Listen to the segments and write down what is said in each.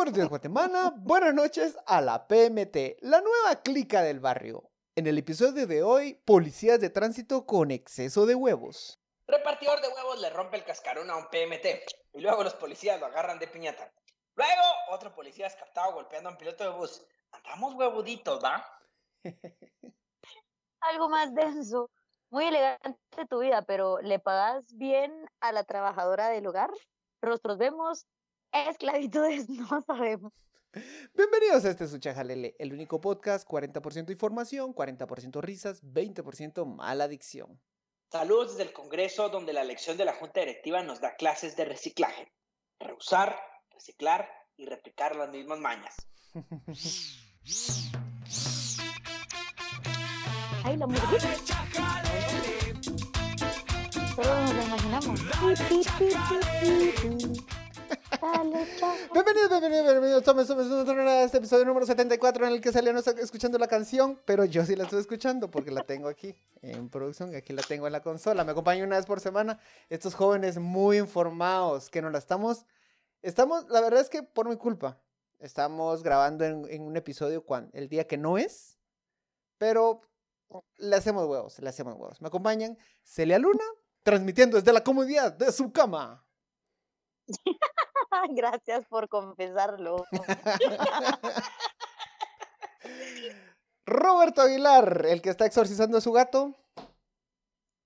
buenos días, Guatemala. Buenas noches a la PMT, la nueva clica del barrio. En el episodio de hoy, policías de tránsito con exceso de huevos. Repartidor de huevos le rompe el cascarón a un PMT y luego los policías lo agarran de piñata. Luego, otro policía es captado golpeando a un piloto de bus. Andamos huevuditos, ¿va? Algo más denso. Muy elegante tu vida, pero ¿le pagas bien a la trabajadora del hogar? Rostros vemos, esclavitudes no sabemos. Bienvenidos a este Suchajalele, el único podcast 40% información, 40% risas, 20% mala adicción. Saludos desde el Congreso, donde la elección de la Junta Directiva nos da clases de reciclaje. Reusar, reciclar y replicar las mismas mañas. Ay, la música. Solo nos lo imaginamos. Bienvenidos, bienvenidos, bienvenidos. Somos, somos, a este episodio número 74 en el que Celia no está escuchando la canción, pero yo sí la estoy escuchando porque la tengo aquí en producción aquí la tengo en la consola. Me acompaña una vez por semana estos jóvenes muy informados que nos la estamos... Estamos, la verdad es que por mi culpa, estamos grabando en, en un episodio cuan- el día que no es, pero le hacemos huevos, le hacemos huevos. Me acompañan Celia Luna, transmitiendo desde la comodidad de su cama. Gracias por confesarlo. Roberto Aguilar, el que está exorcizando a su gato.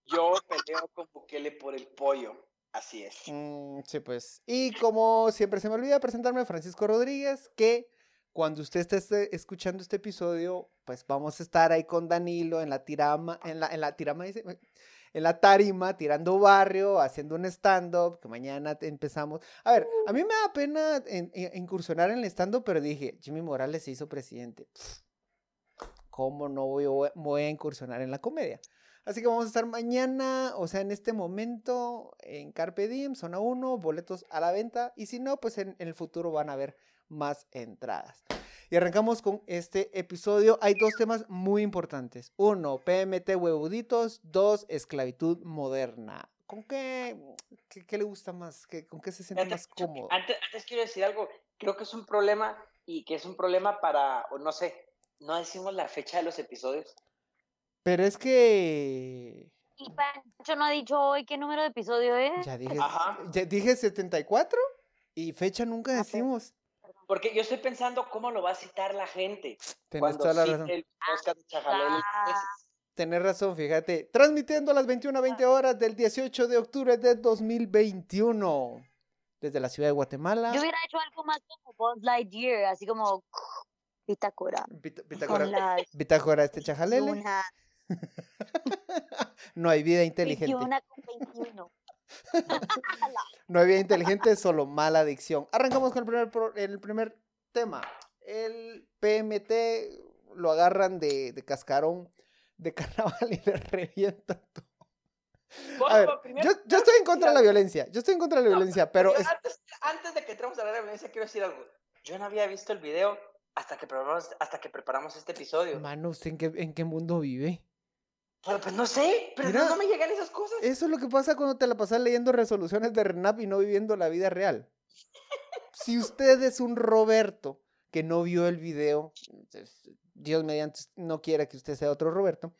Yo peleo con Bukele por el pollo. Así es. Mm, sí, pues. Y como siempre se me olvida presentarme, Francisco Rodríguez, que cuando usted esté este- escuchando este episodio, pues vamos a estar ahí con Danilo en la tirama, en la, en la tirama, dice, en la tarima, tirando barrio, haciendo un stand-up, que mañana empezamos. A ver, a mí me da pena en- en- incursionar en el stand-up, pero dije, Jimmy Morales se hizo presidente. ¿Cómo no voy a incursionar en la comedia? Así que vamos a estar mañana, o sea, en este momento, en Carpe Diem, zona 1, boletos a la venta. Y si no, pues en, en el futuro van a haber más entradas. Y arrancamos con este episodio. Hay dos temas muy importantes. Uno, PMT huevuditos. Dos, esclavitud moderna. ¿Con qué, qué, qué le gusta más? ¿Qué, ¿Con qué se siente más cómodo? Antes, antes quiero decir algo. Creo que es un problema y que es un problema para, o no sé, no decimos la fecha de los episodios. Pero es que... Y Pancho no ha dicho hoy qué número de episodio es. Ya dije, Ajá. ya dije 74 y fecha nunca decimos. Porque yo estoy pensando cómo lo va a citar la gente. Cuando toda la razón. el de Tenés razón, fíjate. Transmitiendo a las 21 a 20 horas del 18 de octubre de 2021. Desde la ciudad de Guatemala. Yo hubiera hecho algo más como Buzz Lightyear, así como bitácora. Bit- Bitácora, las bitácora este chajalele. 21, No hay vida inteligente. 21 con 21. No vida inteligente, solo mala adicción. Arrancamos con el primer, pro- el primer tema. El PMT lo agarran de, de cascarón de carnaval y le revientan todo. A ver, yo, yo estoy en contra de la violencia. Yo estoy en contra de la No, violencia, pero es- antes, antes de que entremos a hablar de violencia, quiero decir algo. Yo no había visto el video hasta que preparamos, hasta que preparamos este episodio. Mano, ¿usted en qué, en qué mundo vive? Pero pues no sé, pero Mira, no, me llegan esas cosas. Eso es lo que pasa cuando te la pasas leyendo resoluciones de RENAP y no viviendo la vida real. Si usted es un Roberto que no vio el video, Dios mediante no quiera que usted sea otro Roberto,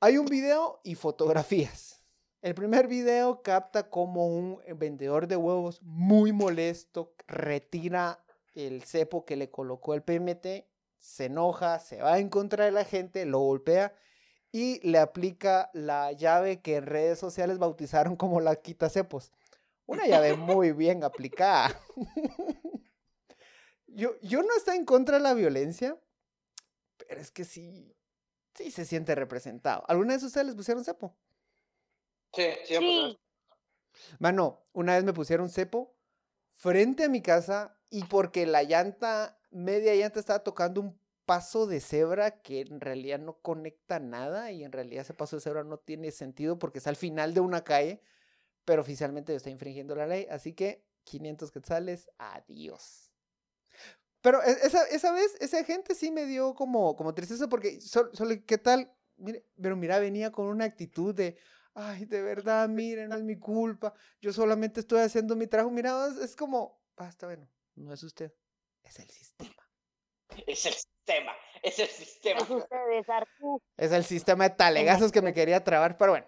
hay un video y fotografías. El primer video capta como un vendedor de huevos muy molesto retira el cepo que le colocó el PMT, se enoja, se va en contra de la gente, lo golpea y le aplica la llave que en redes sociales bautizaron como la quitacepos. Una llave muy bien aplicada. yo, yo no estoy en contra de la violencia, pero es que sí, sí se siente representado. ¿Alguna vez ustedes les pusieron cepo? Sí, sí, Sí, Mano, una vez me pusieron cepo frente a mi casa y porque la llanta, media llanta estaba tocando un paso de cebra que en realidad no conecta nada y en realidad ese paso de cebra no tiene sentido porque es al final de una calle, pero oficialmente está infringiendo la ley, así que 500 quetzales, adiós. Pero e- esa, esa vez, esa gente sí me dio como, como tristeza porque, sol- solo, ¿qué tal? Pero mira, venía con una actitud de, ay, de verdad, miren, no es mi culpa, yo solamente estoy haciendo mi trabajo, mira, es, es como, basta, bueno, no es usted, es el sistema. Es el sistema, es el sistema. Es ustedes. Es el sistema de talegazos que me quería trabar, pero bueno.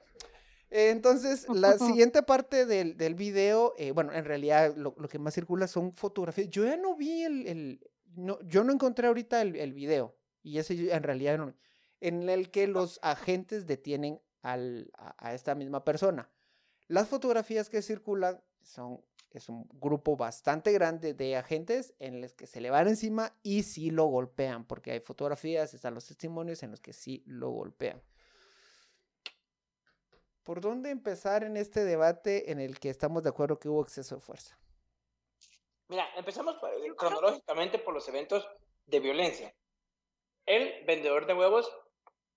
Entonces, la siguiente parte del, del video, eh, bueno, en realidad lo, lo que más circula son fotografías. Yo ya no vi el, el- no, yo no encontré ahorita el, el video, y ese yo en realidad no, en el que los agentes detienen al, a, a esta misma persona. Las fotografías que circulan son, es un grupo bastante grande de agentes en los que se le van encima y sí lo golpean, porque hay fotografías, están los testimonios en los que sí lo golpean. ¿Por dónde empezar en este debate en el que estamos de acuerdo que hubo exceso de fuerza? Mira, empezamos por- cronológicamente por los eventos de violencia. El vendedor de huevos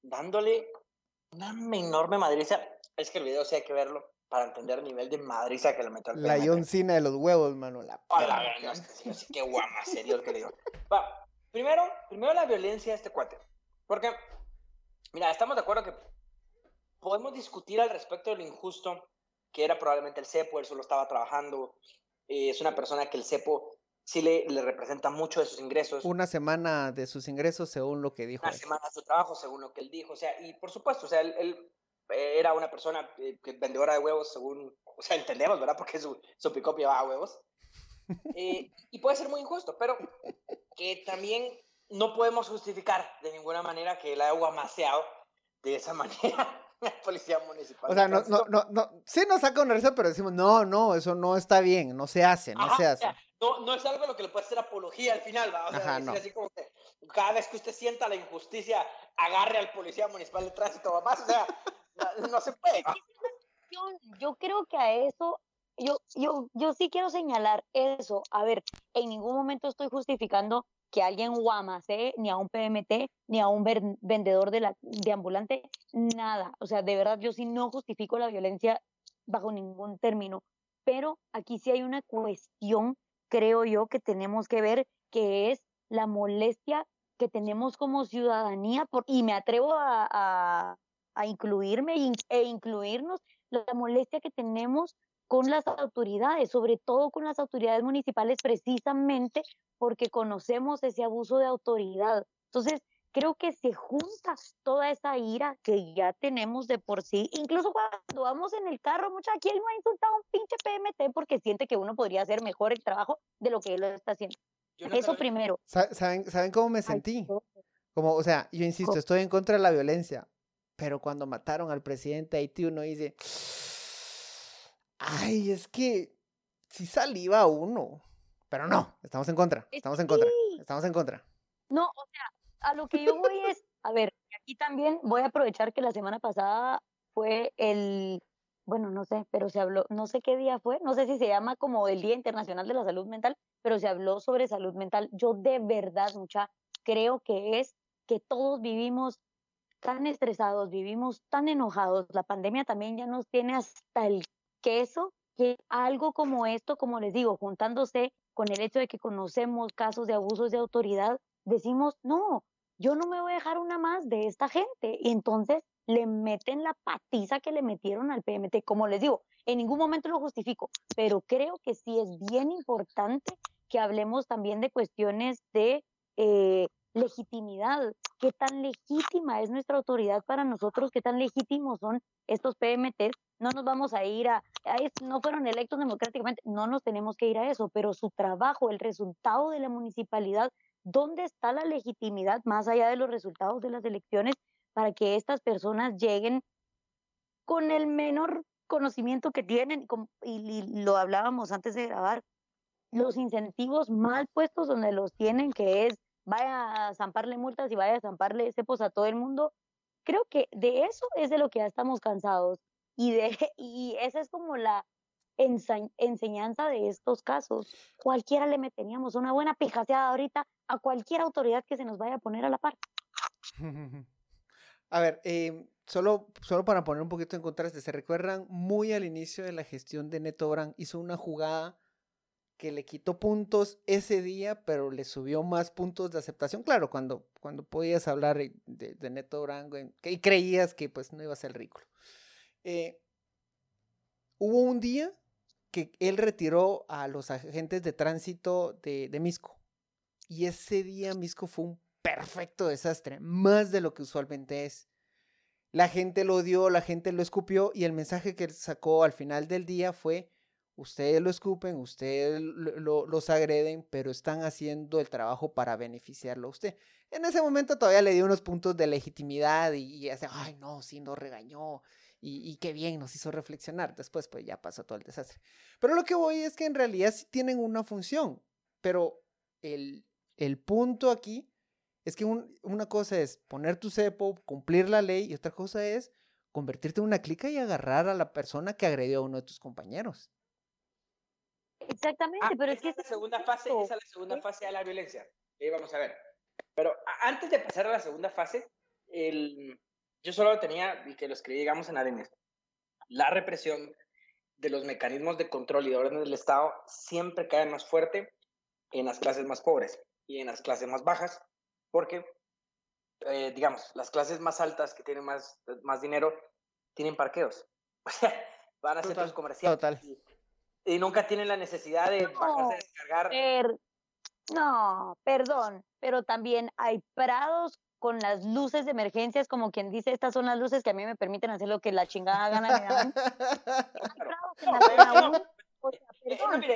dándole una enorme madriza. Es que el video sí hay que verlo para entender el nivel de madriza que le metió al La. John Cena de los huevos, mano. La A la no, sí, así que guama, serio que digo. Va, primero, primero la violencia de este cuate. Porque, mira, estamos de acuerdo que podemos discutir al respecto de lo injusto que era probablemente el cepo, él solo estaba trabajando. eh, es una persona que el cepo sí le, le representa mucho de sus ingresos. Una semana de sus ingresos, según lo que dijo una él. semana de su trabajo, según lo que él dijo. O sea, y por supuesto, o sea, él, él, era una persona eh, vendedora de huevos, según, o sea, entendemos, ¿verdad? Porque su, su pick-up llevaba huevos. Eh, y puede ser muy injusto, pero que también no podemos justificar de ninguna manera que él haya guamaseado de esa manera la policía municipal. O sea, no, no, no, no, sí nos saca una risa, pero decimos, no, no, eso no está bien, no se hace, no Ajá, se o hace. sea, no, no es algo a lo que le puede hacer apología al final, ¿va? O sea, Ajá, decir no. así como que cada vez que usted sienta la injusticia, agarre al policía municipal de tránsito, más, o sea, no, no se puede. ¿va? yo, yo creo que a eso, yo, yo, yo sí quiero señalar eso. A ver, en ningún momento estoy justificando que alguien guamase ni a un PMT, ni a un ver- vendedor de, la, de ambulante, nada. O sea, de verdad, yo sí no justifico la violencia bajo ningún término. Pero aquí sí hay una cuestión, creo yo, que tenemos que ver, que es la molestia que tenemos como ciudadanía, por, y me atrevo a, a, a incluirme in- e incluirnos la molestia que tenemos con las autoridades, sobre todo con las autoridades municipales, precisamente porque conocemos ese abuso de autoridad. Entonces, creo que se junta toda esa ira que ya tenemos de por sí. Incluso cuando vamos en el carro, mucha ¿quién no ha insultado a un pinche PMT porque siente que uno podría hacer mejor el trabajo de lo que él lo está haciendo? Nunca Eso primero. Sa- ¿Saben, ¿Saben cómo me sentí? no. Como, o sea, yo insisto, estoy en contra de la violencia, pero cuando mataron al presidente de Haití, uno dice, ay, es que si saliva uno. Pero no, estamos en contra, Es estamos en contra, sí. estamos en contra. No, o sea, a lo que yo voy es, a ver, aquí también voy a aprovechar que la semana pasada fue el, bueno, no sé, pero se habló, no sé qué día fue, no sé si se llama como el Día Internacional de la Salud Mental, pero se habló sobre salud mental. Yo de verdad, mucha, creo que es que todos vivimos tan estresados, vivimos tan enojados, la pandemia también ya nos tiene hasta el queso, que algo como esto, como les digo, juntándose con el hecho de que conocemos casos de abusos de autoridad, decimos, no, yo no me voy a dejar una más de esta gente. Y entonces le meten la patiza que le metieron al PMT. Como les digo, en ningún momento lo justifico, pero creo que sí es bien importante que hablemos también de cuestiones de eh, legitimidad. ¿Qué tan legítima es nuestra autoridad para nosotros? ¿Qué tan legítimos son estos PMTs? No nos vamos a ir a, no fueron electos democráticamente, no nos tenemos que ir a eso, pero su trabajo, el resultado de la municipalidad, ¿dónde está la legitimidad más allá de los resultados de las elecciones para que estas personas lleguen con el menor conocimiento que tienen? y lo hablábamos antes de grabar, los incentivos mal puestos donde los tienen, que es vaya a zamparle multas y vaya a zamparle cepos a todo el mundo. Creo que de eso es de lo que ya estamos cansados. Y, de, y esa es como la enseñanza de estos casos. Cualquiera le meteríamos una buena pijaseada ahorita a cualquier autoridad que se nos vaya a poner a la par. A ver, em, solo, solo para poner un poquito en contraste, ¿se recuerdan muy al inicio de la gestión de Neto Brand? Hizo una jugada que le quitó puntos ese día, pero le subió más puntos de aceptación. Claro, cuando, cuando podías hablar de, Neto que- y creías que pues no iba a ser ridículo. Eh, hubo un día que él retiró a los agentes de tránsito de, de Misco. Y ese día Misco fue un perfecto desastre, más de lo que usualmente es. La gente lo odió, la gente lo escupió y el mensaje que sacó al final del día fue, ustedes lo escupen, ustedes lo, los agreden, pero están haciendo el trabajo para beneficiarlo a usted. En ese momento todavía le dio unos puntos de legitimidad y, y hace, ay no, sí nos regañó y, y, qué bien nos hizo reflexionar. Después pues ya pasó todo el desastre. Pero lo que voy es que en realidad sí tienen una función, pero el, el punto aquí es que un, una cosa es poner tu cepo, cumplir la ley, y otra cosa es convertirte en una clica y agarrar a la persona que agredió a uno de tus compañeros. Exactamente, ah, pero es que es la segunda fase, esa es la segunda fase de la violencia. Ahí vamos a ver. Pero antes de pasar a la segunda fase, el, yo solo tenía, y que lo escribí, digamos, en ADN, la represión de los mecanismos de control y de orden del Estado siempre cae más fuerte en las clases más pobres y en las clases más bajas, porque, eh, digamos, las clases más altas que tienen más, más dinero tienen parqueos. O sea, van a centros comerciales. Total. Y, y, nunca tienen la necesidad de no, bajarse a descargar. Per, no, perdón, pero también hay prados con las luces de emergencias, como quien dice, estas son las luces que a mí me permiten hacer lo que la chingada gana me dan.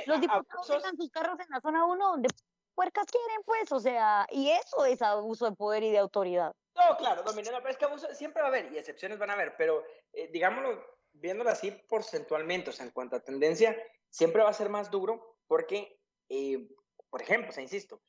los diputados dejan sus carros en la zona 1 donde puercas quieren, pues, o sea, y eso es abuso de poder y de autoridad. No, claro, pero es que abuso siempre va a haber, y excepciones van a haber, pero eh, digámoslo, viéndolo así porcentualmente, o sea, en cuanto a tendencia, siempre va a ser más duro porque, eh, por ejemplo, o insisto,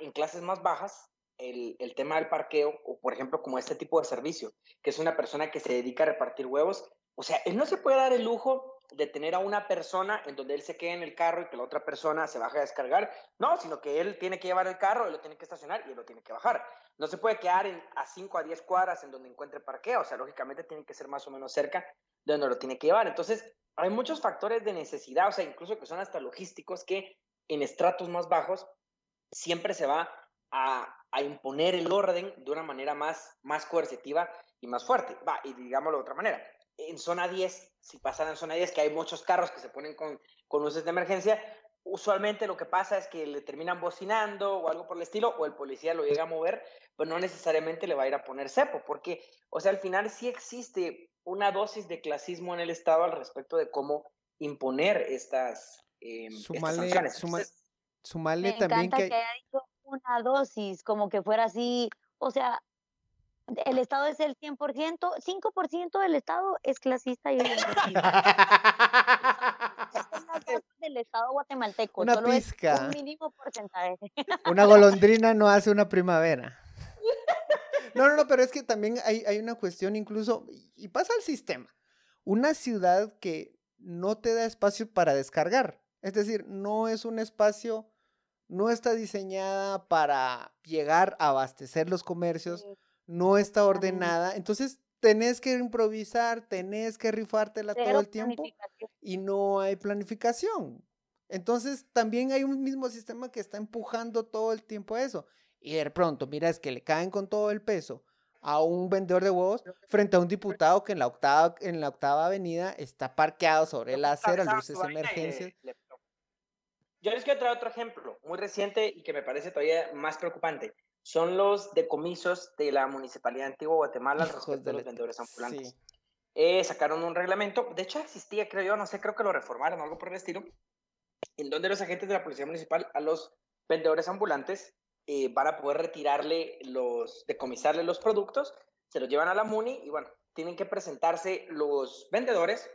en clases más bajas, el, el, tema del parqueo, o por ejemplo, como este tipo de servicio, que es una persona que se dedica a repartir huevos, o sea, él no se puede dar el lujo de tener a una persona en donde él se quede en el carro y que la otra persona se baje a descargar. No, sino que él tiene que llevar el carro, él lo tiene que estacionar y él lo tiene que bajar. No se puede quedar en, a 5 a 10 cuadras en donde encuentre parqueo. O sea, lógicamente tiene que ser más o menos cerca de donde lo tiene que llevar. Entonces, hay muchos factores de necesidad, o sea, incluso que son hasta logísticos, que en estratos más bajos siempre se va a, a imponer el orden de una manera más, más coercitiva y más fuerte. Va, y digámoslo de otra manera en zona 10, si pasan en zona 10, que hay muchos carros que se ponen con, con luces de emergencia, usualmente lo que pasa es que le terminan bocinando o algo por el estilo, o el policía lo llega a mover, pero no necesariamente le va a ir a poner cepo, porque, o sea, al final sí existe una dosis de clasismo en el Estado al respecto de cómo imponer estas, eh, sumale, estas sanciones. sumale Me también encanta que... que haya dicho una dosis, como que fuera así, o sea, el Estado es el 100%, 5% del Estado es clasista y del Estado guatemalteco. Una solo pizca. Es un mínimo porcentaje. Una golondrina no hace una primavera. No, no, no, pero es que también hay, hay una cuestión incluso, y pasa al sistema. Una ciudad que no te da espacio para descargar. Es decir, no es un espacio, no está diseñada para llegar a abastecer los comercios. Sí no está ordenada, entonces tenés que improvisar, tenés que rifártela todo el tiempo y no hay planificación. Entonces también hay un mismo sistema que está empujando todo el tiempo a eso. Y de pronto, mira, es que le caen con todo el peso a un vendedor de huevos frente a un diputado que en la octava, en la octava avenida está parqueado sobre la acera, luces de emergencia. Yo les quiero traer otro ejemplo muy reciente y que me parece todavía más preocupante son los decomisos de la Municipalidad de Antigua Guatemala al respecto de los vendedores ambulantes. Eh, sacaron un reglamento, de hecho existía, creo yo, no sé, creo que lo reformaron o algo por el estilo, en donde los agentes de la Policía Municipal a los vendedores ambulantes eh, van a poder retirarle los, decomisarle los productos, se los llevan a la MUNI y bueno, tienen que presentarse los vendedores,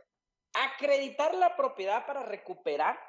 acreditar la propiedad para recuperar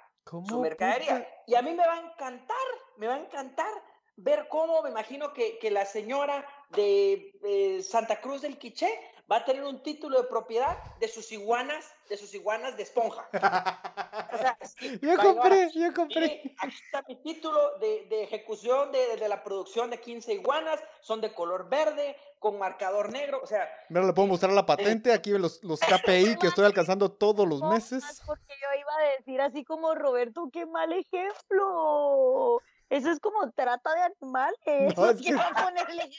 su mercadería. Y a mí me va a encantar, me va a encantar ver cómo me imagino que, que la señora de, Santa Cruz del Quiché va a tener un título de propiedad de sus iguanas, de sus iguanas de esponja. yo compré, yo compré. aquí está mi título de, de ejecución de, de, la producción de 15 iguanas, son de color verde, con marcador negro, o sea... Mira, le puedo mostrar la patente, aquí los, los KPI que estoy alcanzando todos los meses. Porque yo iba a decir así como, Roberto, qué mal ejemplo. Eso es como trata de animales. No, es que... ponerle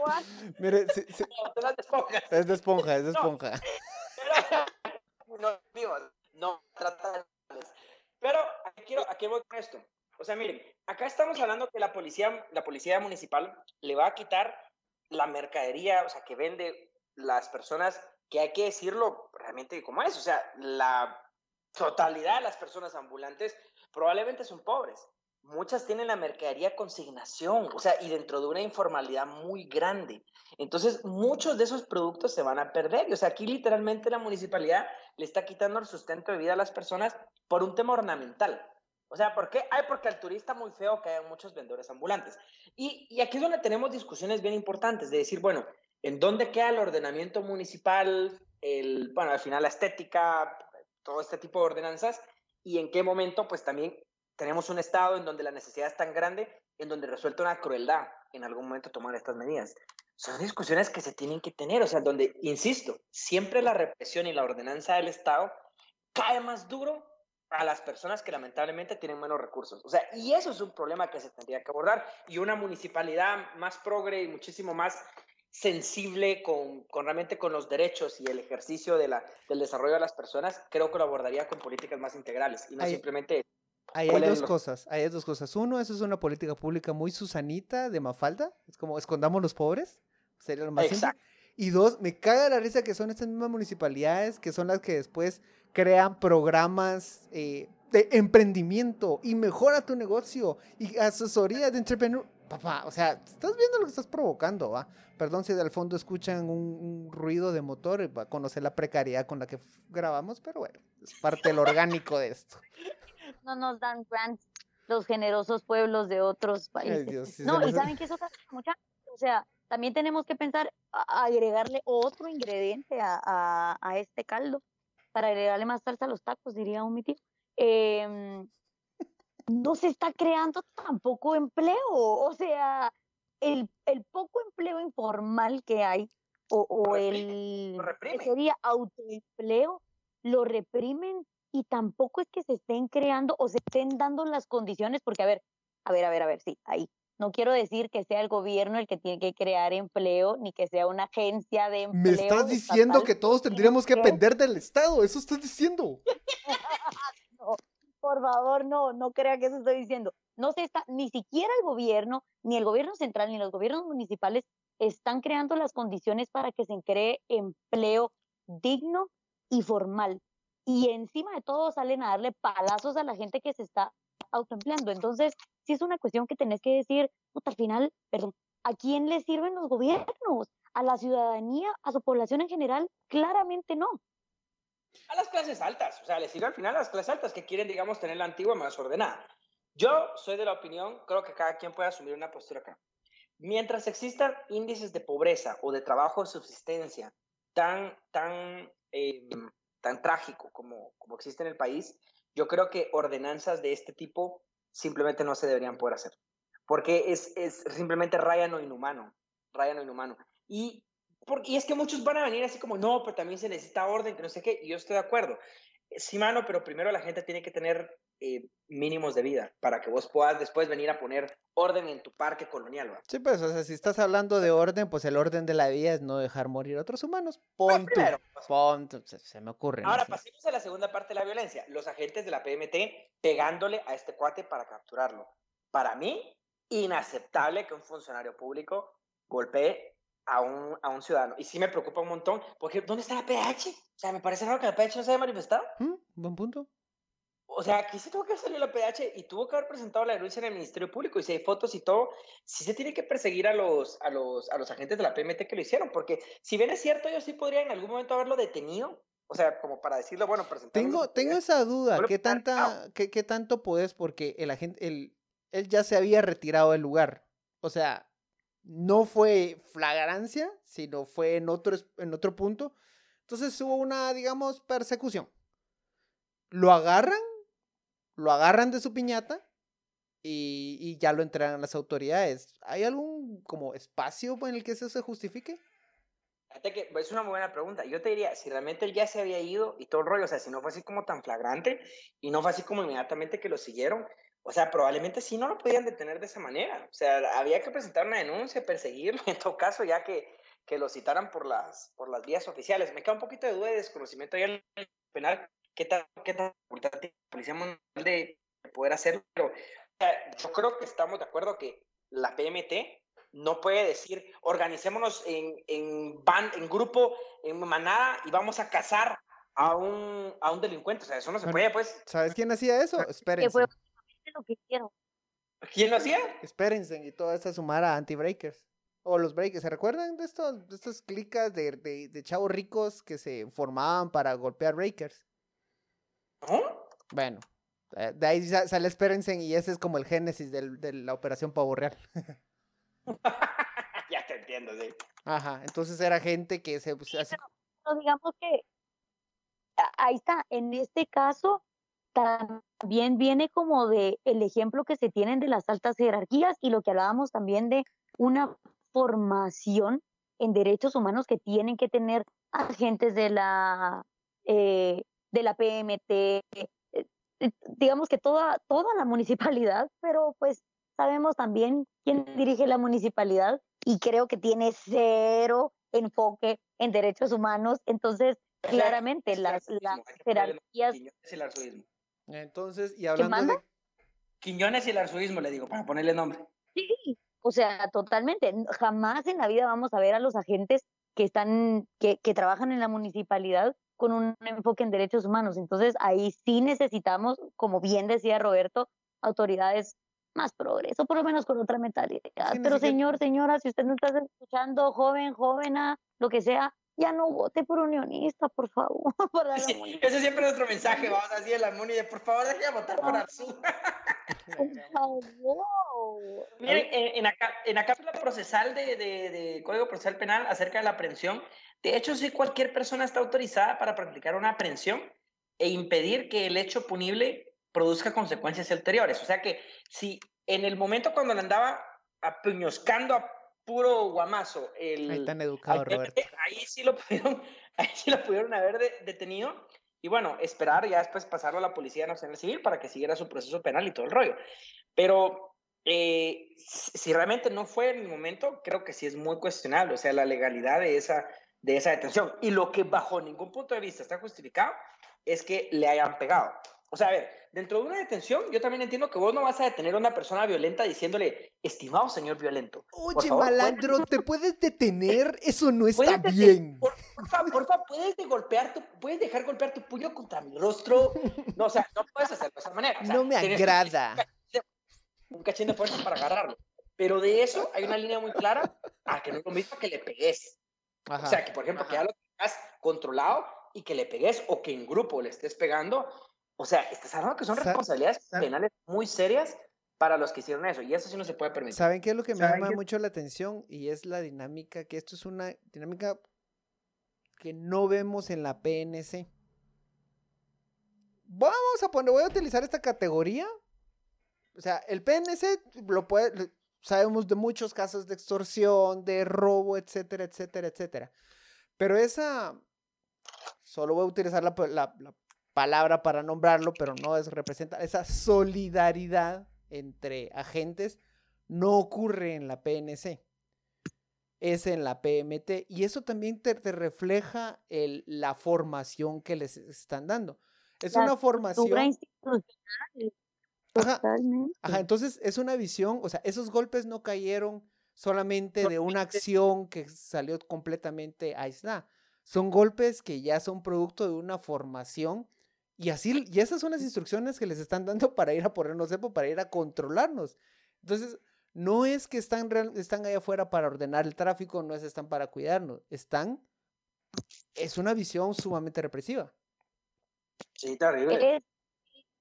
Mire, sí, sí. es de esponja, es de esponja. No, no, digo, no trata de Pero aquí, quiero, aquí voy con esto. O sea, miren, acá estamos hablando que la policía, la policía municipal le va a quitar la mercadería, o sea, que vende las personas, que hay que decirlo realmente como es. O sea, la totalidad de las personas ambulantes probablemente son pobres. Muchas tienen la mercadería consignación, o sea, y dentro de una informalidad muy grande. Entonces, muchos de esos productos se van a perder. O sea, aquí literalmente la municipalidad le está quitando el sustento de vida a las personas por un tema ornamental. O sea, ¿por qué? Ay, porque al turista muy feo hay muchos vendedores ambulantes. Y, y aquí es donde tenemos discusiones bien importantes de decir, bueno, ¿en dónde queda el ordenamiento municipal? El, bueno, al final la estética, todo este tipo de ordenanzas y en qué momento pues también tenemos un estado en donde la necesidad es tan grande, en donde resulta una crueldad en algún momento tomar estas medidas. Son discusiones que se tienen que tener, o sea, donde, insisto, siempre la represión y la ordenanza del Estado cae más duro a las personas que lamentablemente tienen menos recursos. O sea, y eso es un problema que se tendría que abordar. Y una municipalidad más progre y muchísimo más sensible con, con, realmente con los derechos y el ejercicio de la, del desarrollo de las personas, creo que lo abordaría con políticas más integrales y no simplemente... hay dos cosas, hay dos cosas. Uno, eso es una política pública muy susanita de Mafalda, es como escondamos los pobres, sería lo más Exacto. Y dos, me caga la risa que son estas mismas municipalidades que son las que después crean programas eh, de emprendimiento y mejora tu negocio y asesoría de entrepreneur papá, o sea, estás viendo lo que estás provocando, ¿va? Perdón si al fondo escuchan un, ruido de motor, va a conocer la precariedad con la que grabamos, pero bueno, es parte del orgánico de esto. No nos dan grants los generosos pueblos de otros países. no, y saben que eso mucha, o sea, también tenemos que pensar agregarle otro ingrediente a, a, este caldo para agregarle más salsa a los tacos, diría un mi tío. Eh, no se está creando tampoco empleo. O sea, el, el poco empleo informal que hay o, o el que sería autoempleo, lo reprimen y tampoco es que se estén creando o se estén dando las condiciones, porque a ver, a ver, a ver, a ver, sí, ahí. No quiero decir que sea el gobierno el que tiene que crear empleo, ni que sea una agencia de empleo. Me estás diciendo que todos tendríamos que depender del Estado, eso estás diciendo. por favor, no, no crea que eso estoy diciendo. No se está, ni siquiera el gobierno, ni el gobierno central, ni los gobiernos municipales están creando las condiciones para que se cree empleo digno y formal. Y encima de todo salen a darle palazos a la gente que se está autoempleando. Entonces, si es una cuestión que tenés que decir, al final, perdón, ¿a quién le sirven los gobiernos? ¿A la ciudadanía? ¿A su población en general? Claramente no. A las clases altas, o sea, les sirve al final a las clases altas que quieren, digamos, tener la antigua más ordenada. Yo soy de la opinión, creo que cada quien puede asumir una postura acá. Mientras existan índices de pobreza o de trabajo de subsistencia tan, tan, em, tan trágico como, como existe en el país, yo creo que ordenanzas de este tipo simplemente no se deberían poder hacer. Porque es, es simplemente rayan o inhumano, rayan o inhumano. Y y es que muchos van a venir así como, no, pero también se necesita orden, que no sé qué, y yo estoy de acuerdo. Sí, mano, pero primero la gente tiene que tener eh, mínimos de vida para que vos puedas después venir a poner orden en tu parque colonial. ¿va? Sí, pues, o sea, si estás hablando de orden, pues el orden de la vida es no dejar morir a otros humanos. Pon pues, se, me ocurre. Ahora, pasemos a la segunda parte de la violencia. Los agentes de la PMT pegándole a este cuate para capturarlo. Para mí, inaceptable que un funcionario público golpee a un, a un ciudadano. Y sí me preocupa un montón, porque ¿dónde está la PH? O sea, me parece raro que la PH no se haya manifestado. Mm, buen punto. O sea, aquí sí tuvo que salir la PH y tuvo que haber presentado la denuncia en el Ministerio Público y si hay fotos y todo, sí se tiene que perseguir a los, a los, a los agentes de la PMT que lo hicieron, porque si bien es cierto, ellos sí podrían en algún momento haberlo detenido, o sea, como para decirlo, bueno, presentar. Tengo, tengo esa duda, ¿qué, tanta, qué, ¿qué tanto puedes? Porque el agente, el, él ya se había retirado del lugar. O sea, no fue flagrancia, sino fue en otro, en otro punto. Entonces hubo una, digamos, persecución. Lo agarran, lo agarran de su piñata y, y ya lo entregan las autoridades. ¿Hay algún como espacio en el que eso se justifique? que es una buena pregunta. Yo te diría, si realmente él ya se había ido y todo el rollo, o sea, si no fue así como tan flagrante y no fue así como inmediatamente que lo siguieron, o sea, probablemente sí no lo podían detener de esa manera. O sea, había que presentar una denuncia, perseguirlo, en todo caso, ya que, que lo citaran por las, por las vías oficiales. Me queda un poquito de duda y desconocimiento ahí el penal qué tan, qué tan importante la policía mundial de poder hacerlo, pero yo creo que estamos de acuerdo que la PMT no puede decir, organicémonos en, en, band, en grupo, en manada y vamos a cazar a un, a un delincuente. O sea, eso no se puede, pues. ¿Sabes quién hacía eso? Espérense. Lo que hicieron. ¿Quién lo hacía? Espérense y toda esta sumara anti-breakers. O los breakers, ¿se recuerdan de, estos, de estas clicas de, de, de, chavos ricos que se formaban para golpear breakers? ¿No? Bueno, eh, de ahí sale Espérense y ese es como el génesis del, de la operación Pavo Real. ya te entiendo, sí. Ajá, entonces era gente que se... Sí, pero, pero digamos que ahí está, en este caso también viene como de el ejemplo que se tienen de las altas jerarquías y lo que hablábamos también de una formación en derechos humanos que tienen que tener agentes de la eh, de la PMT, eh, eh, digamos que toda toda la municipalidad, pero pues sabemos también quién dirige la municipalidad y creo que tiene cero enfoque en derechos humanos, entonces claramente las, las jerarquías entonces, y hablando de... Quiñones y el arzuismo, le digo, para ponerle nombre. Sí, o sea, totalmente. Jamás en la vida vamos a ver a los agentes que están, que, que trabajan en la municipalidad con un enfoque en derechos humanos. Entonces, ahí sí necesitamos, como bien decía Roberto, autoridades más progreso, por lo menos con otra mentalidad. Sí, Pero señor, señora, si usted no está escuchando, joven, jovena, lo que sea, ya no vote por unionista, por favor. Sí, ese siempre es nuestro mensaje, vamos a decir la MUNI, de por favor, deje de votar por Arzú. por favor. Miren, en, en, acá, en la cápsula procesal de, de, de, Código Procesal Penal acerca de la aprehensión, de hecho, si cualquier persona está autorizada para practicar una aprehensión e impedir que el hecho punible produzca consecuencias ulteriores. O sea que si en el momento cuando le andaba apuñoscando a puro guamazo. El, ahí tan educado, Roberto. Ahí sí lo pudieron, ahí sí lo pudieron haber de, detenido. Y bueno, esperar ya después pasarlo a la Policía Nacional Civil para que siguiera su proceso penal y todo el rollo. Pero eh, si realmente no fue en el momento, creo que sí es muy cuestionable, o sea, la legalidad de esa, de esa detención. Y lo que bajo ningún punto de vista está justificado es que le hayan pegado. O sea, a ver, dentro de una detención, yo también entiendo que vos no vas a detener a una persona violenta diciéndole, estimado señor violento. Oye, favor, malandro, ¿puedes... ¿te puedes detener? Eso no está bien. Por, favor, por favor, ¿puedes, de golpear tu, ¿puedes dejar golpear tu puño contra mi rostro? No, o sea, no puedes hacerlo de esa manera. O sea, no me agrada. Un cachín de fuerza para agarrarlo. Pero de eso hay una línea muy clara a que no es lo mismo que le pegues. Ajá, o sea, que por ejemplo, ajá. que ya lo tengas controlado y que le pegues o que en grupo le estés pegando o sea, estás hablando que son responsabilidades penales muy serias para los que hicieron eso, y eso sí no se puede permitir. ¿Saben qué es lo que me llama mucho la atención? Y es la dinámica, que esto es una dinámica que no vemos en la PNC. Vamos a poner, voy a utilizar esta categoría. O sea, el PNC lo puede, sabemos de muchos casos de extorsión, de robo, etcétera, etcétera, etcétera. Pero esa, solo voy a utilizar la, la, la palabra para nombrarlo, pero no es representa esa solidaridad entre agentes no ocurre en la PNC, es en la PMT y eso también te, te refleja el, la formación que les están dando. Es la una formación. Ajá, ajá, entonces es una visión, o sea, esos golpes no cayeron solamente de una acción que salió completamente aislada. Son golpes que ya son producto de una formación y así, y esas son las instrucciones que les están dando para ir a ponernos cepo, para ir a controlarnos. Entonces, no es que están, están allá afuera para ordenar el tráfico, no es están para cuidarnos, están, es una visión sumamente represiva. Sí, terrible. Es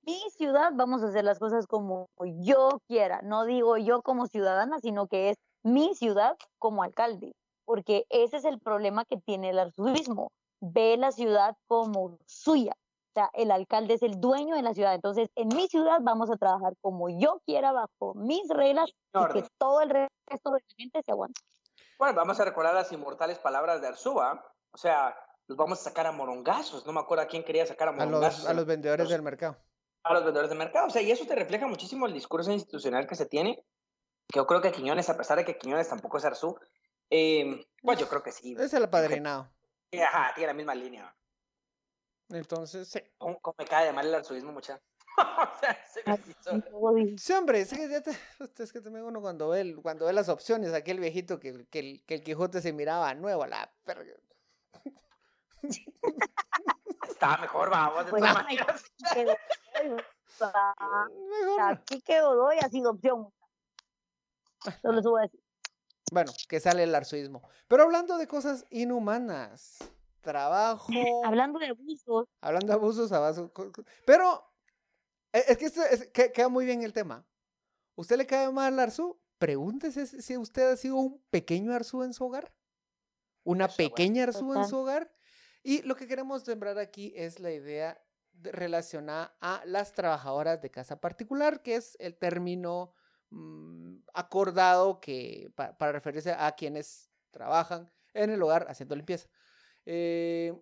mi ciudad, vamos a hacer las cosas como yo quiera, no digo yo como ciudadana, sino que es mi ciudad como alcalde, porque ese es el problema que tiene el arzobispo, ve la ciudad como suya, sea, el alcalde es el dueño de la ciudad. Entonces, en mi ciudad vamos a trabajar como yo quiera, bajo mis reglas, y que todo el resto de la gente se aguante. Bueno, vamos a recordar las inmortales palabras de Arzúa. O sea, los vamos a sacar a morongazos. No me acuerdo a quién quería sacar a morongazos. A los, a los vendedores los, del mercado. A los vendedores del mercado. O sea, y eso te refleja muchísimo el discurso institucional que se tiene. Que yo creo que Quiñones, a pesar de que Quiñones tampoco es Arzú, eh, pues yo creo que sí. Es el apadrinado. Ajá, tiene la misma línea. Entonces, sí. ¿Cómo, cómo me cae de mal el arzuismo, mucha? o sea, Sí, hombre, es que, ya te- es que también uno cuando ve, cuando ve las opciones, aquel viejito que, el- que, el, que el Quijote se miraba nuevo, a la verga. Estaba mejor, vamos, de Pues, todas maneras. Mejor. Aquí que Godoy ha sido opción. Solo subo a decir. Bueno, que sale el arzuismo. Pero hablando de cosas inhumanas, trabajo, Hablando de abusos, hablando de abusos, abusos, pero eh, es que esto es- que- queda muy bien el tema. ¿Usted le cae mal al arzú? Pregúntese si usted ha sido un pequeño arzú en su hogar. Una Eso, bueno. pequeña arzú en su hogar. Y lo que queremos sembrar aquí es la idea de- relacionada a las trabajadoras de casa particular, que es el término mm, acordado que, pa- para referirse a quienes trabajan en el hogar haciendo limpieza. Eh,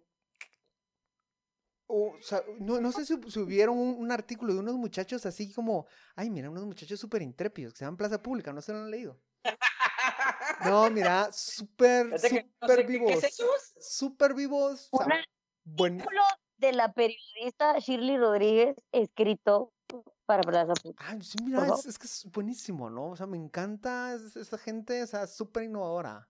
o sea, no, no sé si, hubieron un, un artículo de unos muchachos así como, ay, mira, unos muchachos súper intrépidos que se llaman Plaza Pública, no se lo han leído. No, mira, súper, súper sé qué- ¿Qué vivos. Súper vivos. o sea, Una- buen- artículo de la periodista Shirley Rodríguez escrito para Plaza Pública. Ay, sí, mira, favor. es, es que es buenísimo, ¿no? O sea, me encanta es- esa gente, o sea, súper innovadora.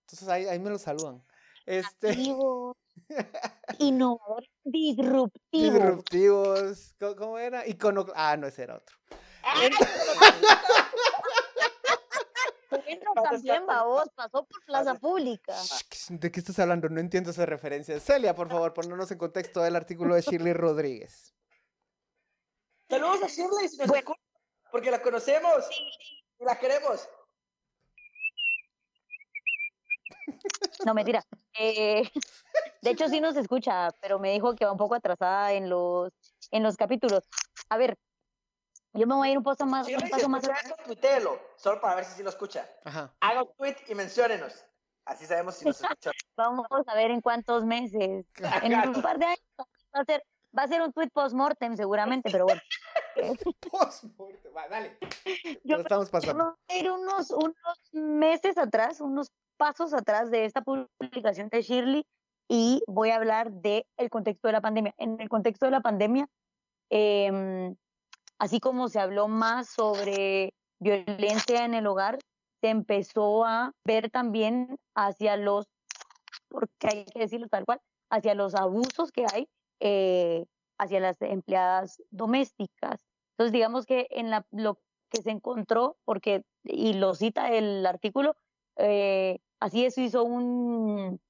Entonces ahí, ahí me lo saludan. Este, Activo, innovador, disruptivo. disruptivos, ¿cómo, cómo era? Icono... Ah, no, ese era otro. Bueno, también, babos, pasó por Plaza Pública. Shh, ¿De qué estás hablando? No entiendo esa referencia. Celia, por favor, ponernos en contexto del artículo de Shirley Rodríguez. Saludos a Shirley, si nos Bueno. escucha, porque la conocemos y la queremos. No, mentira. Eh, de hecho, sí nos escucha, pero me dijo que va un poco atrasada en los, en los capítulos. A ver, yo me voy a ir un paso más, Shirley, un si paso más escucha tuiteelo, solo para ver si sí lo escucha. Ajá. Haga un tweet y menciónenos. Así sabemos si nos escucha. Vamos a ver en cuántos meses. En un par de años va a ser, va a ser un tweet post-mortem seguramente, pero bueno. Postmortem. Va, dale. Yo Lo estamos Yo pasando. me voy a ir unos, unos meses atrás, unos pasos atrás de esta publicación de Shirley y voy a hablar del el contexto de la pandemia. En el contexto de la pandemia, em, así como se habló más sobre violencia en el hogar, se empezó a ver también hacia los, porque hay que decirlo tal cual, hacia los abusos que hay eh, hacia las empleadas domésticas. Entonces, digamos que en la, lo que se encontró, porque, y lo cita el artículo, eh, así eso hizo un,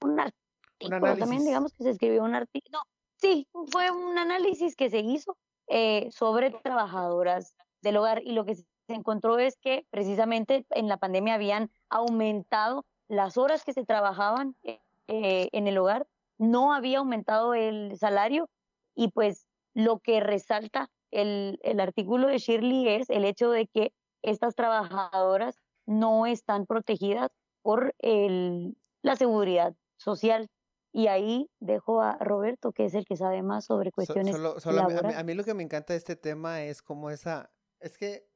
un artículo también, digamos que se escribió un artículo. No, sí, fue un análisis que se hizo eh, sobre trabajadoras del hogar y lo que se encontró es que precisamente en la pandemia habían aumentado las horas que se trabajaban eh, eh, en el hogar, no había aumentado el salario y pues lo que resalta el, el artículo de Shirley es el hecho de que estas trabajadoras no están protegidas por el, la seguridad social. Y ahí dejo a Roberto, que es el que sabe más sobre So- cuestiones solo- solo a, mí, a mí- laborales. a mí lo que me encanta de este tema es como esa, es que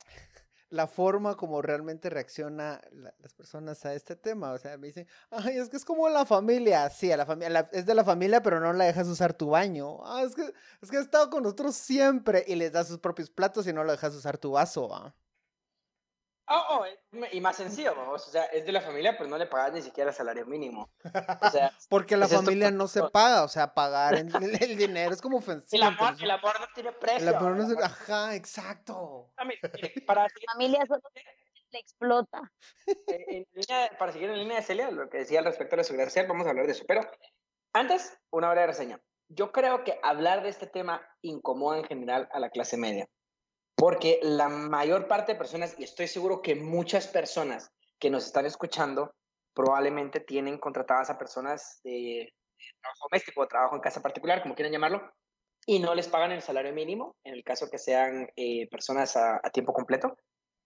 la forma como realmente reacciona la- las personas a este tema, o sea, me dicen, ay, es que es como la familia, sí, a la familia, es de la familia, pero no la dejas usar tu baño, ah, es que, es que ha estado con nosotros siempre y les das sus propios platos y no lo dejas usar tu vaso. Oh, oh, eh, y más sencillo, vamos. O sea, es de la familia, pero no le pagas ni siquiera el salario mínimo. O sea, Porque la familia no se paga, o sea, pagar el, el- el dinero es como ofensivo. el amor, el amor no tiene precio. el amor no se- Ajá, exacto. Ah, para, seguir, familia solo le explota. eh, en línea- para seguir en línea de Celia, lo que decía al respecto de la seguridad social, vamos a hablar de eso. Pero antes, una breve reseña. Yo creo que hablar de este tema incomoda en general a la clase media. Porque la mayor parte de personas, y estoy seguro que muchas personas que nos están escuchando, probablemente tienen contratadas a personas de, trabajo doméstico o trabajo en casa particular, como quieran llamarlo, y no les pagan el salario mínimo, en el caso que sean eh, personas a, a tiempo completo.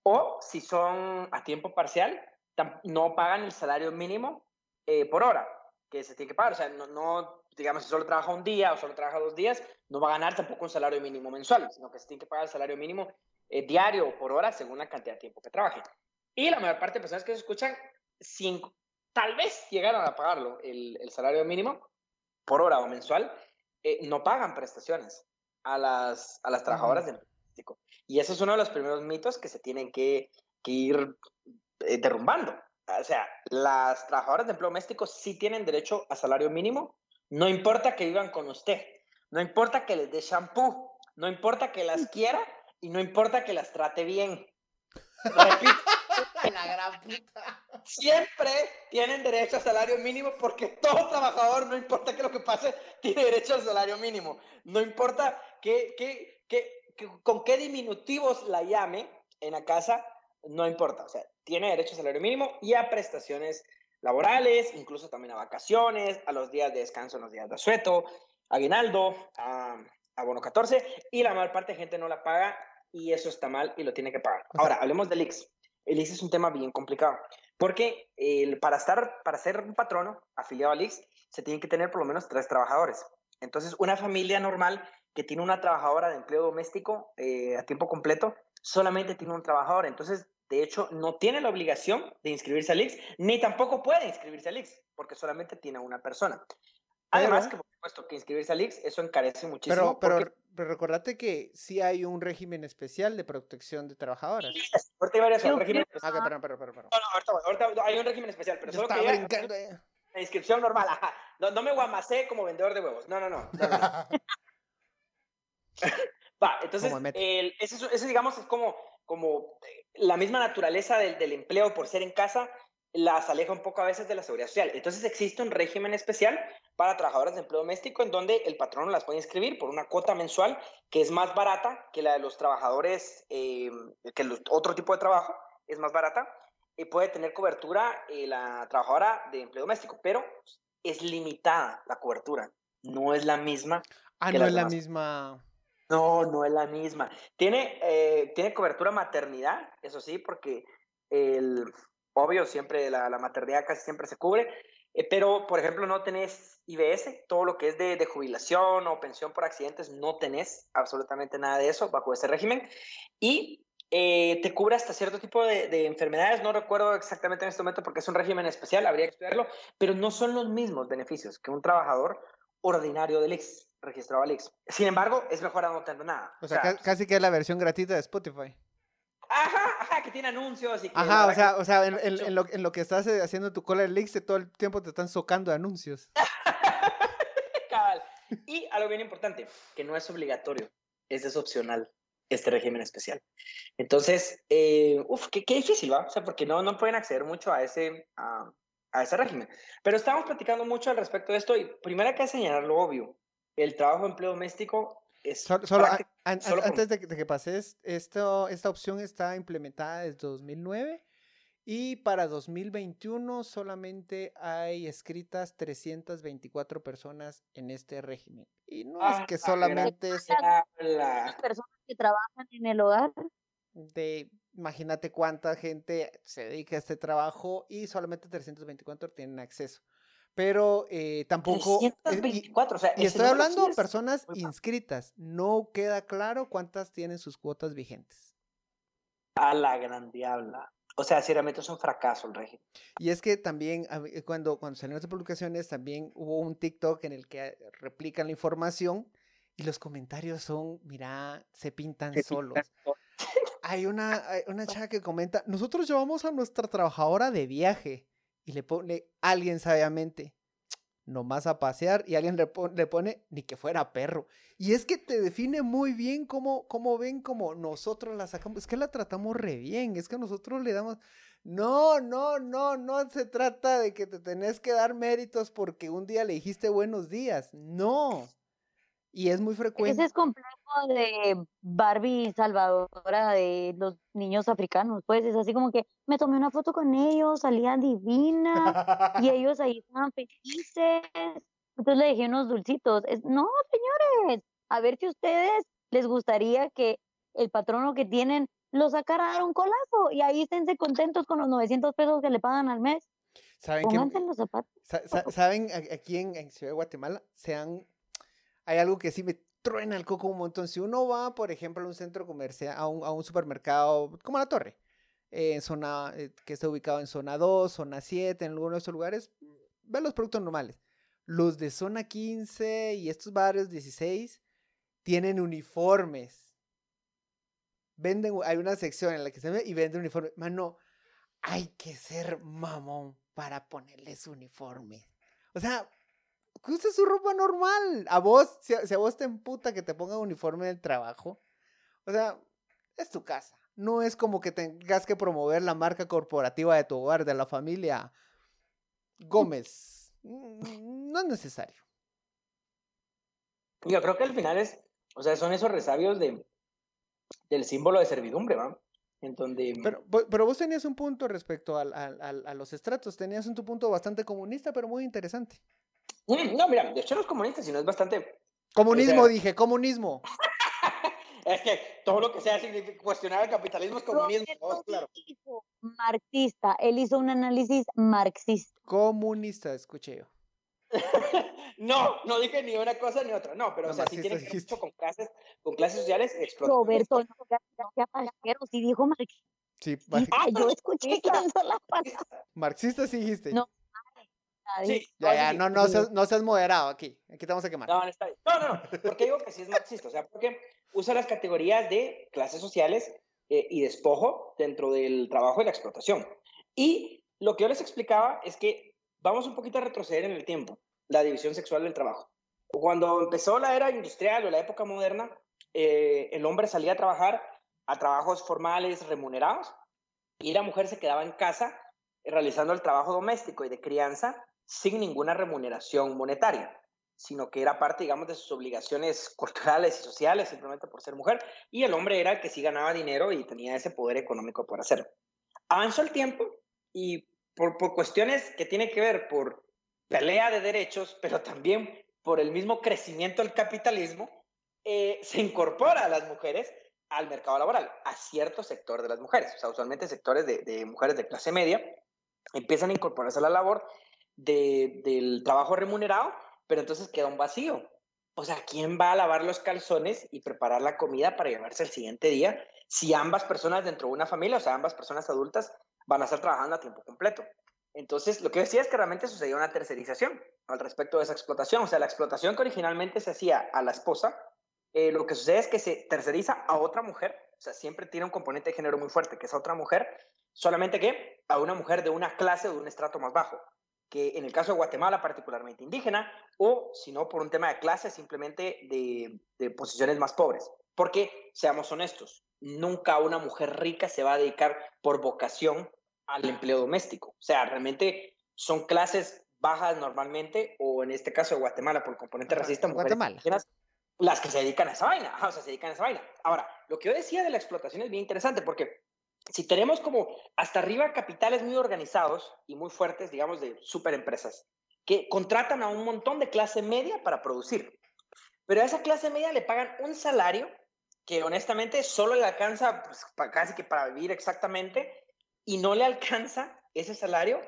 O si son a tiempo parcial, no pagan el salario mínimo eh, por hora que se tiene que pagar. O sea, no, no, digamos, si solo trabaja un día o solo trabaja dos días, no va a ganar tampoco un salario mínimo mensual, sino que se tiene que pagar el salario mínimo eh, diario o por hora según la cantidad de tiempo que trabaje. Y la mayor parte de personas que se escuchan, sin, tal vez llegaron a pagarlo, el, el salario mínimo, por hora o mensual, eh, no pagan prestaciones a las, a las trabajadoras del doméstico. Y eso es uno de los primeros mitos que se tienen que, que ir eh, derrumbando. O sea, las trabajadoras de empleo doméstico sí tienen derecho a salario mínimo, no importa que vivan con usted, no importa que les dé shampoo, no importa que las quiera y no importa que las trate bien. La gran puta. Siempre tienen derecho a salario mínimo porque todo trabajador, no importa que lo que pase, tiene derecho al salario mínimo. No importa que, que, que, con qué diminutivos la llame en la casa, no importa. O sea, tiene derecho a salario mínimo y a prestaciones laborales, incluso también a vacaciones, a los días de descanso en los días de asueto, aguinaldo, a, abono 14, y la mayor parte de gente no la paga y eso está mal y lo tiene que pagar. Ahora, hablemos del IX. El IX es un tema bien complicado, porque el, para, estar, para ser un patrono afiliado al IX, se tienen que tener por lo menos tres trabajadores. Entonces, una familia normal que tiene una trabajadora de empleo doméstico eh, a tiempo completo, solamente tiene un trabajador. Entonces, de hecho, no tiene la obligación de inscribirse al IX, ni tampoco puede inscribirse al IX, porque solamente tiene una persona. Además, que por supuesto que inscribirse al IX, eso encarece muchísimo. Pero, pero, pero recordate que sí hay un régimen especial de protección de trabajadoras. Sí, ahorita hay varias un régimen especial. Ah, perdón, perdón, perdón. No, no, ahorita, ahorita, hay un régimen especial, pero solo que brincando, la inscripción normal, ajá. No, no me guamacé como vendedor de huevos. No, no, no. no, no. Va, entonces, el, ese, ese, digamos, es como, como eh, la misma naturaleza del, del empleo por ser en casa las aleja un poco a veces de la seguridad social. Entonces existe un régimen especial para trabajadores de empleo doméstico en donde el patrón las puede inscribir por una cuota mensual que es más barata que la de los trabajadores, eh, que el otro tipo de trabajo es más barata y puede tener cobertura eh, la trabajadora de empleo doméstico, pero es limitada la cobertura, no es la misma. Ah, no es la misma. No, no es la misma. Tiene, eh, tiene cobertura maternidad, eso sí, porque el, obvio, siempre la, la maternidad casi siempre se cubre, eh, pero, por ejemplo, no tenés IBS, todo lo que es de, de, jubilación o pensión por accidentes, no tenés absolutamente nada de eso bajo ese régimen. Y eh, te cubre hasta cierto tipo de, de, enfermedades, no recuerdo exactamente en este momento porque es un régimen especial, habría que estudiarlo, pero no son los mismos beneficios que un trabajador ordinario del IX, registrado al IX. Sin embargo, es mejor a no tener nada. O sea, o sea casi que es la versión gratuita de Spotify. Ajá, ajá, que tiene anuncios y que... Ajá, o sea, o sea en, en, en, lo, en, lo, que estás eh, haciendo tu cola leaks, todo el tiempo te están socando anuncios. Cabal. Y algo bien importante, que no es obligatorio, es, opcional este régimen especial. Entonces, eh, uff, qué, qué, difícil, ¿va? O sea, porque no, no pueden acceder mucho a ese, a, a ese régimen. Pero estamos platicando mucho al respecto de esto y primero hay que señalar lo obvio. El trabajo de empleo doméstico solo, solo, antes de que, de que, pases, esto, esta opción está implementada desde 2009 y para 2021 solamente hay escritas 324 personas en este régimen. Y no es que solamente es... Las personas que trabajan en el hogar. De, imagínate cuánta gente se dedica a este trabajo y solamente 324 tienen acceso pero eh, tampoco... 324, y, o sea, y estoy hablando de personas inscritas, no queda claro cuántas tienen sus cuotas vigentes. A la gran diabla. O sea, sinceramente es un fracaso el régimen. Y es que también eh, cuando, cuando salieron estas publicaciones, también hubo un TikTok en el que replican la información y los comentarios son, mira, se pintan se solos. Pintan. Hay una, hay una chava que comenta, nosotros llevamos a nuestra trabajadora de viaje y le pone alguien sabiamente, nomás a pasear, y alguien le pone, le pone, ni que fuera perro. Y es que te define muy bien cómo, cómo ven como nosotros la sacamos. Es que la tratamos re bien, es que nosotros le damos... No, no, no, no se trata de que te tenés que dar méritos porque un día le dijiste buenos días. No. Y es muy frecuente. Ese es complejo de Barbie salvadora de los niños africanos, pues es así como que me tomé una foto con ellos, salía divina y ellos ahí estaban felices. Entonces le dejé unos dulcitos. Es, no, señores, a ver si ustedes les gustaría que el patrono que tienen lo sacara a dar un colazo y ahí esténse contentos con los 900 pesos que le pagan al mes. ¿Saben que, los zapatos. ¿Saben aquí en, en Ciudad de Guatemala se han hay algo que sí me truena el coco un montón. Si uno va, por ejemplo, a un centro comercial, a un, supermercado como la Torre, eh, zona, eh, que está ubicado en zona 2, zona 7, en algunos de estos lugares, ve los productos normales. los de zona 15 y estos barrios 16 tienen uniformes. Venden, hay una sección en la que se ve y venden uniformes. Mano, hay que ser mamón para ponerles uniformes. O sea, que use su ropa normal. A vos, si a, vos te emputa que te ponga uniforme del trabajo, o sea, es tu casa. No es como que tengas que promover la marca corporativa de tu hogar, de la familia Gómez. No es necesario. Yo creo que al final es, o sea, son esos resabios de, del símbolo de servidumbre, ¿va? En donde... Pero, pero vos tenías un punto respecto a, a los estratos, tenías un punto bastante comunista, pero muy interesante. No, mira, de hecho no es comunista, sino es bastante... Comunismo, dije, comunismo. es que todo lo que sea cuestionar el capitalismo es comunismo. claro. Marxista, él hizo un análisis marxista. Comunista, escuché yo. no, no dije ni una cosa ni otra, no, pero o sea, si tiene que ver con clases, con clases sociales, explota. Roberto, no, gracias si dijo marxista. Sí, ah, yo escuché que la palabra. Marxista sí dijiste. No, Sí, ya, ya, no, no, seas, no seas moderado aquí. Aquí te vamos a quemar. No, no, está bien. no, no, no. Porque digo que sí es marxista. O sea, porque usa las categorías de clases sociales eh, y despojo dentro del trabajo y la explotación. Y lo que yo les explicaba es que vamos un poquito a retroceder en el tiempo, la división sexual del trabajo. Cuando empezó la era industrial o la época moderna, eh, el hombre salía a trabajar a trabajos formales remunerados y la mujer se quedaba en casa realizando el trabajo doméstico y de crianza sin ninguna remuneración monetaria, sino que era parte, digamos, de sus obligaciones culturales y sociales, simplemente por ser mujer, y el hombre era el que sí ganaba dinero y tenía ese poder económico por hacerlo. Avanzó el tiempo y por, por cuestiones que tienen que ver por pelea de derechos, pero también por el mismo crecimiento del capitalismo, eh, se incorpora a las mujeres al mercado laboral, a cierto sector de las mujeres, o sea, usualmente sectores de, de mujeres de clase media, empiezan a incorporarse a la labor del trabajo remunerado, pero entonces queda un vacío. O sea, ¿quién va a lavar los calzones y preparar la comida para llevarse el siguiente día si ambas personas dentro de una familia, o sea, ambas personas adultas, van a estar trabajando a tiempo completo? Entonces, lo que decía es que realmente sucedió una tercerización al respecto de esa explotación. O sea, la explotación que originalmente se hacía a la esposa, eh, lo que sucede es que se terceriza a otra mujer, o sea, siempre tiene un componente de género muy fuerte, que es a otra mujer, solamente que a una mujer de una clase o de un estrato más bajo que en el caso de Guatemala particularmente indígena, o si no por un tema de clase, simplemente de, de, posiciones más pobres. Porque, seamos honestos, nunca una mujer rica se va a dedicar por vocación al empleo doméstico. O sea, realmente son clases bajas normalmente, o en este caso de Guatemala, por el componente racista, mujeres indígenas, las que se dedican a esa vaina, o sea, se dedican a esa vaina. Ahora, lo que yo decía de la explotación es bien interesante porque si tenemos como hasta arriba capitales muy organizados y muy fuertes, digamos, de superempresas, que contratan a un montón de clase media para producir, pero a esa clase media le pagan un salario que honestamente solo le alcanza pues, casi que para vivir exactamente y no le alcanza ese salario.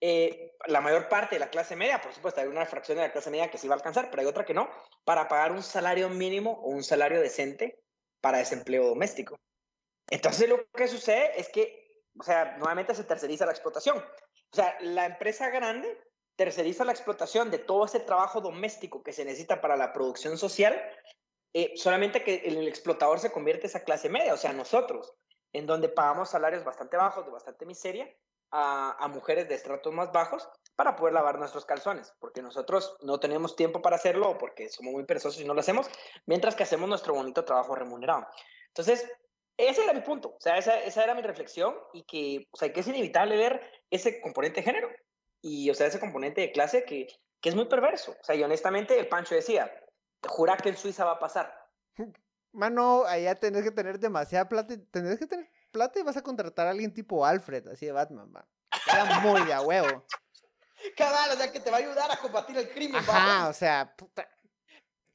Eh, la mayor parte de la clase media, por supuesto, hay una fracción de la clase media que sí va a alcanzar, pero hay otra que no, para pagar un salario mínimo o un salario decente para ese empleo doméstico. Entonces lo que sucede es que, o sea, nuevamente se terceriza la explotación. O sea, la empresa grande terceriza la explotación de todo ese trabajo doméstico que se necesita para la producción social, eh, solamente que el explotador se convierte en esa clase media, o sea, nosotros, en donde pagamos salarios bastante bajos, de bastante miseria, a, a, mujeres de estratos más bajos para poder lavar nuestros calzones, porque nosotros no tenemos tiempo para hacerlo porque somos muy perezosos y no lo hacemos, mientras que hacemos nuestro bonito trabajo remunerado. Entonces, ese era mi punto, o sea, esa, esa era mi reflexión y que, o sea, que es inevitable ver ese componente de género y, o sea, ese componente de clase que, que es muy perverso. O sea, y honestamente el Pancho decía, jura que en Suiza va a pasar. Mano, allá tenés que tener demasiada plata, tenés que tener plata y vas a contratar a alguien tipo Alfred, así de Batman, va. Era muy de a huevo. Cabal, o sea, que te va a ayudar a combatir el crimen. Ajá, o sea, puta.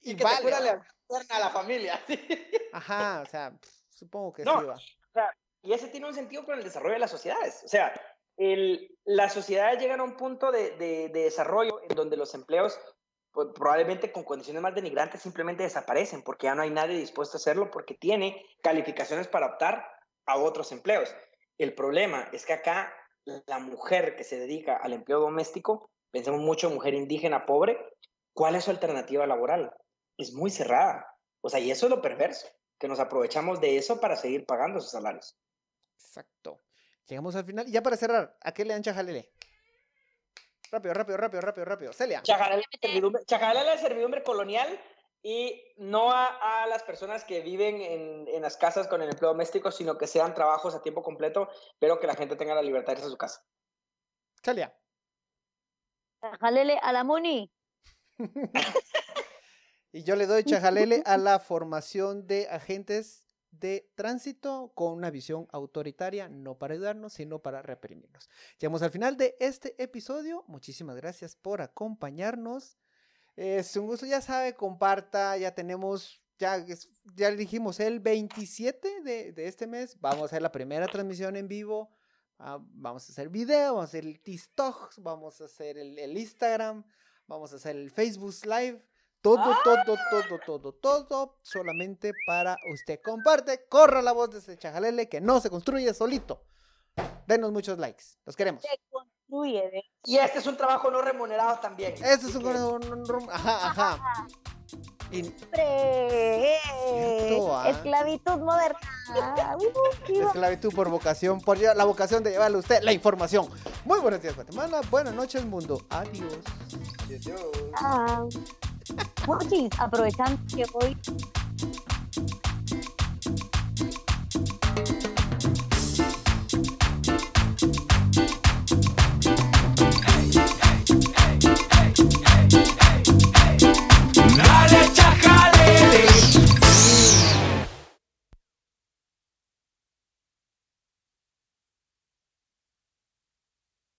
Y, que te cura la, a la familia. Ajá, o sea, Supongo que sí va. O sea, y ese tiene un sentido con el desarrollo de las sociedades. O sea, el, las sociedades llegan a un punto de, de, desarrollo en donde los empleos pues, probablemente con condiciones más denigrantes simplemente desaparecen porque ya no hay nadie dispuesto a hacerlo porque tiene calificaciones para optar a otros empleos. El problema es que acá la mujer que se dedica al empleo doméstico pensamos mucho en mujer indígena pobre, ¿cuál es su alternativa laboral? Es muy cerrada. O sea, y eso es lo perverso, que nos aprovechamos de eso para seguir pagando sus salarios. Exacto. Llegamos al final. Y ya para cerrar, ¿a qué le dan chajalele? Rápido, rápido, rápido, rápido, rápido. Celia. Chajalele es servidumbre, chajalele servidumbre colonial y no a, a las personas que viven en, en, las casas con el empleo doméstico, sino que sean trabajos a tiempo completo, pero que la gente tenga la libertad de irse a su casa. Celia. Chajalele a la Moni. y yo le doy chajalele a la formación de agentes de tránsito con una visión autoritaria, no para ayudarnos, sino para reprimirnos. Llegamos al final de este episodio. Muchísimas gracias por acompañarnos. Es un gusto, ya sabe, comparta, ya tenemos, ya, ya dijimos, el 27 de, de este mes vamos a hacer la primera transmisión en vivo. Uh, vamos a hacer video, vamos a hacer el TikTok, vamos a hacer el, el Instagram, vamos a hacer el Facebook Live. Todo, ¡Ah! todo, todo, todo, todo, solamente para usted. Comparte, corra la voz de ese chajalele que no se construye solito. Denos muchos likes, los queremos. Se construye. ¿eh? Y este es un trabajo no remunerado también. Este es un, un, ajá, ajá. Y... ¿ah? Esclavitud moderna. Esclavitud por vocación, por la vocación de llevarle a usted la información. Muy buenos días, Guatemala. Buenas noches, mundo. Adiós. Adiós. Watchings, aprovechando que hoy